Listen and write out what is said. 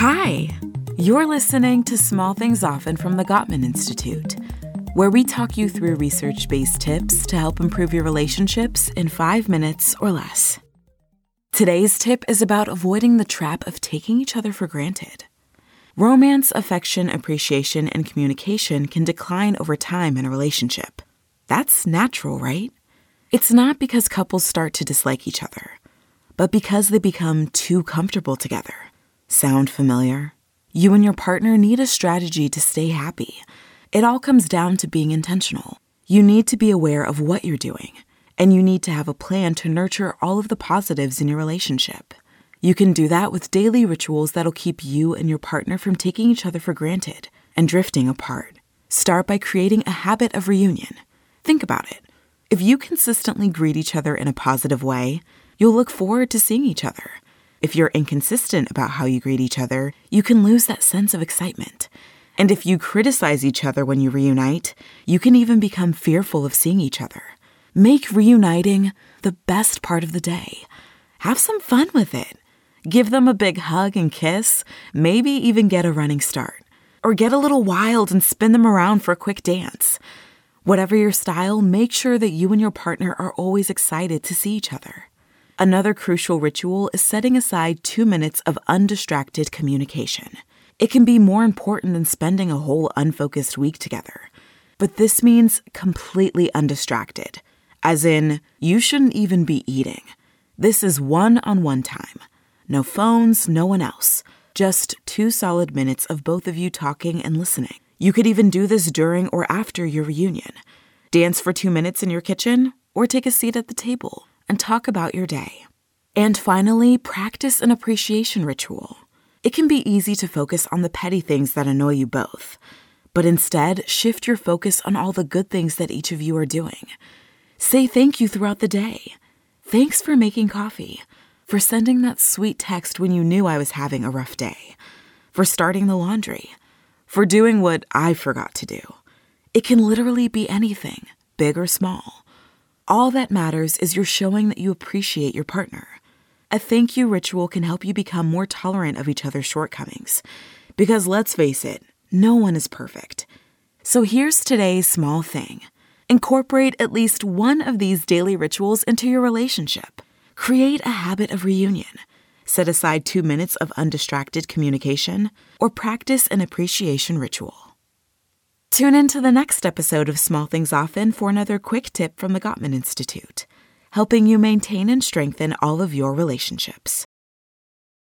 Hi, you're listening to Small Things Often from the Gottman Institute, where we talk you through research based tips to help improve your relationships in five minutes or less. Today's tip is about avoiding the trap of taking each other for granted. Romance, affection, appreciation, and communication can decline over time in a relationship. That's natural, right? It's not because couples start to dislike each other, but because they become too comfortable together. Sound familiar? You and your partner need a strategy to stay happy. It all comes down to being intentional. You need to be aware of what you're doing, and you need to have a plan to nurture all of the positives in your relationship. You can do that with daily rituals that'll keep you and your partner from taking each other for granted and drifting apart. Start by creating a habit of reunion. Think about it. If you consistently greet each other in a positive way, you'll look forward to seeing each other. If you're inconsistent about how you greet each other, you can lose that sense of excitement. And if you criticize each other when you reunite, you can even become fearful of seeing each other. Make reuniting the best part of the day. Have some fun with it. Give them a big hug and kiss, maybe even get a running start. Or get a little wild and spin them around for a quick dance. Whatever your style, make sure that you and your partner are always excited to see each other. Another crucial ritual is setting aside two minutes of undistracted communication. It can be more important than spending a whole unfocused week together. But this means completely undistracted, as in, you shouldn't even be eating. This is one on one time. No phones, no one else. Just two solid minutes of both of you talking and listening. You could even do this during or after your reunion. Dance for two minutes in your kitchen, or take a seat at the table and talk about your day. And finally, practice an appreciation ritual. It can be easy to focus on the petty things that annoy you both, but instead, shift your focus on all the good things that each of you are doing. Say thank you throughout the day. Thanks for making coffee for sending that sweet text when you knew I was having a rough day, for starting the laundry, for doing what I forgot to do. It can literally be anything, big or small. All that matters is you're showing that you appreciate your partner. A thank you ritual can help you become more tolerant of each other's shortcomings. Because let's face it, no one is perfect. So here's today's small thing incorporate at least one of these daily rituals into your relationship. Create a habit of reunion. Set aside two minutes of undistracted communication, or practice an appreciation ritual. Tune in to the next episode of Small Things Often for another quick tip from the Gottman Institute, helping you maintain and strengthen all of your relationships.